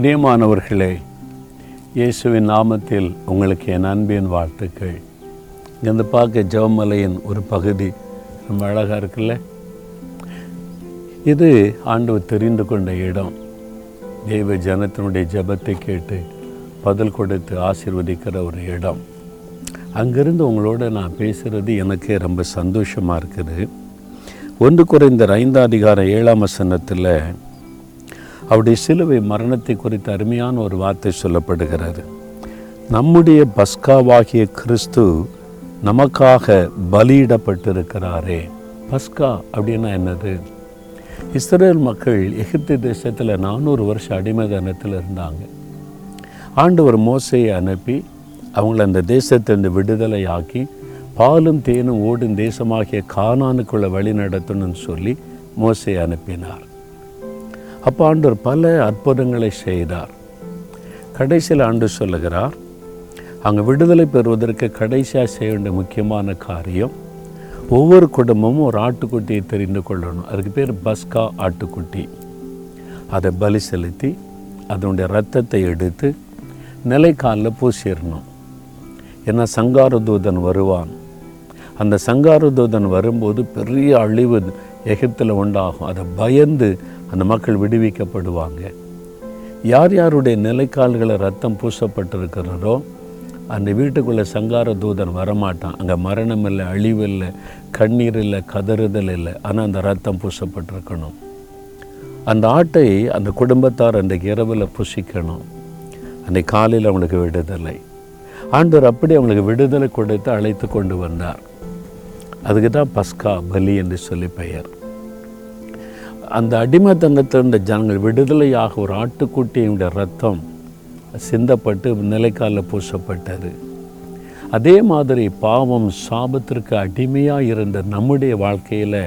பிரியமானவர்களே இயேசுவின் நாமத்தில் உங்களுக்கு என் அன்பின் வாழ்த்துக்கள். இங்கேருந்து பார்க்க ஜவமலையின் ஒரு பகுதி ரொம்ப அழகாக இருக்குல்ல? இது ஆண்டவர் தெரிந்து கொண்ட இடம். தெய்வ ஜனத்தினுடைய ஜெபத்தை கேட்டு பதில் கொடுத்து ஆசிர்வதிக்கிற ஒரு இடம். அங்கிருந்து உங்களோட நான் பேசுகிறது எனக்கே ரொம்ப சந்தோஷமாக இருக்குது. ஒன்று குறைந்த ஐந்தாம் அதிகாரம் ஏழாம் வசனத்தில் அவருடைய சிலுவை மரணத்தை குறித்த அருமையான ஒரு வார்த்தை சொல்லப்படுகிறது. நம்முடைய பஸ்காவாகிய கிறிஸ்து நமக்காக பலியிடப்பட்டிருக்கிறாரே. பஸ்கா அப்படின்னா என்னது? இஸ்ரேல் மக்கள் எகிப்து தேசத்தில் நானூறு வருஷம் அடிமைதனத்தில் இருந்தாங்க. ஆண்டவர் மோசையை அனுப்பி அவங்கள அந்த தேசத்திலிருந்து விடுதலை ஆக்கி பாலும் தேனும் ஓடும் தேசமாகிய கானானுக்குள்ள வழி நடத்தணும்னு சொல்லி மோசையை அனுப்பினார். அப்போ ஆண்டவர் பல அற்புதங்களை செய்தார். கடைசியில் ஆண்டு சொல்லுகிறார் அங்கே விடுதலை பெறுவதற்கு கடைசியாக செய்ய வேண்டிய முக்கியமான காரியம் ஒவ்வொரு குடும்பமும் ஒரு ஆட்டுக்குட்டியை தெரிந்து கொள்ளணும். அதுக்கு பேர் பஸ்கா ஆட்டுக்குட்டி. அதை பலி செலுத்தி அதனுடைய ரத்தத்தை எடுத்து நிலைக்காலில் பூசிடணும். ஏன்னா சங்கார தூதன் வருவான். அந்த சங்கார தூதன் வரும்போது பெரிய அழிவு எகிப்தில் உண்டாகும். அதை பயந்து அந்த மக்கள் விடுவிக்கப்படுவாங்க. யார் யாருடைய நிலைக்கால்களை ரத்தம் பூசப்பட்டிருக்கிறதோ அந்த வீட்டுக்குள்ளே சங்கார தூதன் வரமாட்டான். அங்கே மரணம் இல்லை அழிவு இல்லை கண்ணீர் இல்லை கதறுதல் இல்லை. ஆனால் அந்த ரத்தம் பூசப்பட்டிருக்கணும். அந்த ஆட்டை அந்த குடும்பத்தார் அன்றைக்கு இரவில் புசிக்கணும். அன்றைக்கு காலையில் அவங்களுக்கு விடுதலை. ஆண்டவர் அப்படி அவங்களுக்கு விடுதலை கொடுத்து அழைத்து கொண்டு வந்தார். அதுக்கு தான் பஸ்கா பலி என்று சொல்லி பெயர். அந்த அடிமைத்தனத்திலிருந்த ஜனங்கள் விடுதலையாக ஒரு ஆட்டுக்குட்டியினுடைய ரத்தம் சிந்தப்பட்டு நிலைக்காலில் பூசப்பட்டது. அதே மாதிரி பாவம் சாபத்திற்கு அடிமையாக இருந்த நம்முடைய வாழ்க்கையில்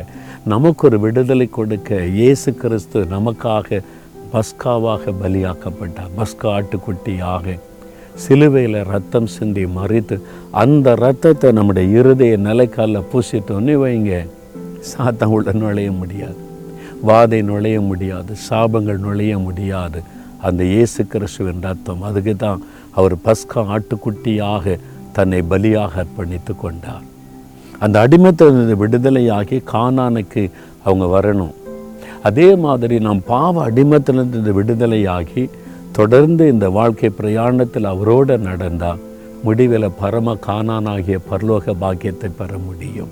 நமக்கு ஒரு விடுதலை கொடுக்க இயேசு கிறிஸ்து நமக்காக பஸ்காவாக பலியாக்கப்பட்டார். பஸ்கா ஆட்டுக்குட்டியாக சிலுவையில் ரத்தம் சிந்தி மறித்து அந்த ரத்தத்தை நம்முடைய இருதய நிலைக்காலில் பூசிட்டோன்னே வைங்க. சாத்தம் உள்ள நுழைய முடியாது. வாதை நுழைய முடியாது சாபங்கள் நுழைய முடியாது. அந்த இயேசு கிறிஸ்துவன் அர்த்தம் அதுக்கு தான் அவர் பஸ்கா ஆட்டுக்குட்டியாக தன்னை பலியாக அர்ப்பணித்து கொண்டார். அந்த அடிமத்திலிருந்து விடுதலையாகி கானானுக்கு அவங்க வரணும். அதே மாதிரி நாம் பாவ அடிமத்திலிருந்து விடுதலையாகி தொடர்ந்து இந்த வாழ்க்கை பிரயாணத்தில் அவரோடு நடந்தால் முடிவில் பரம கானானாகிய பரலோக பாக்கியத்தை பெற முடியும்.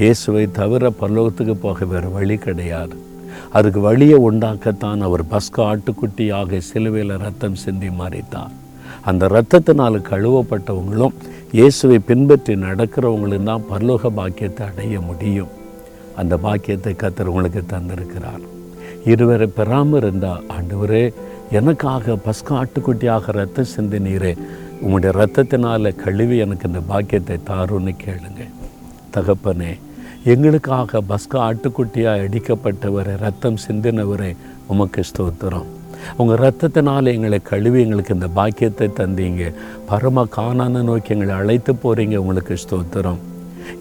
இயேசுவை தவிர பரலோகத்துக்கு போக வேறு வழி கிடையாது. அதுக்கு வழியை உண்டாக்கத்தான் அவர் பஸ்கா ஆட்டுக்குட்டியாக சிலுவையில் ரத்தம் சிந்தி மாறித்தார் அந்த இரத்தத்தினால் கழுவப்பட்டவங்களும் இயேசுவை பின்பற்றி நடக்கிறவங்களும் தான் பரலோக பாக்கியத்தை அடைய முடியும். அந்த பாக்கியத்தை கத்தர் உங்களுக்கு தந்திருக்கிறார். இருவரை பெறாமல் இருந்தால் ஆண்டவரே எனக்காக பஸ்கா ஆட்டுக்குட்டியாக ரத்தம் சிந்தினீரே. உங்களுடைய ரத்தத்தினால் கழுவி எனக்கு இந்த பாக்கியத்தை தாருன்னு கேளுங்கள் தகப்பனே எங்களுக்காக பஸ்கா ஆட்டுக்குட்டியாக அடிக்கப்பட்டவரை ரத்தம் சிந்தினவரை உமக்கு ஸ்தோத்திரம். உங்கள் ரத்தத்தினால் எங்களை கழுவி எங்களுக்கு இந்த பாக்கியத்தை தந்தீங்க. பரம காணான நோக்கி எங்களை அழைத்து போகிறீங்க உங்களுக்கு ஸ்தோத்திரம்.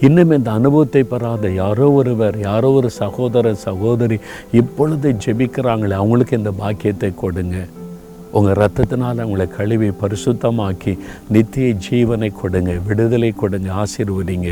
இன்னும் இந்த அனுபவத்தை பெறாத யாரோ ஒருவர் யாரோ ஒரு சகோதர சகோதரி இப்பொழுது ஜெபிக்கிறாங்களே அவங்களுக்கு இந்த பாக்கியத்தை கொடுங்க. உங்கள் ரத்தத்தினால் அவங்களை கழுவி பரிசுத்தமாக்கி நித்திய ஜீவனை கொடுங்க விடுதலை கொடுங்க ஆசீர்வதிங்க.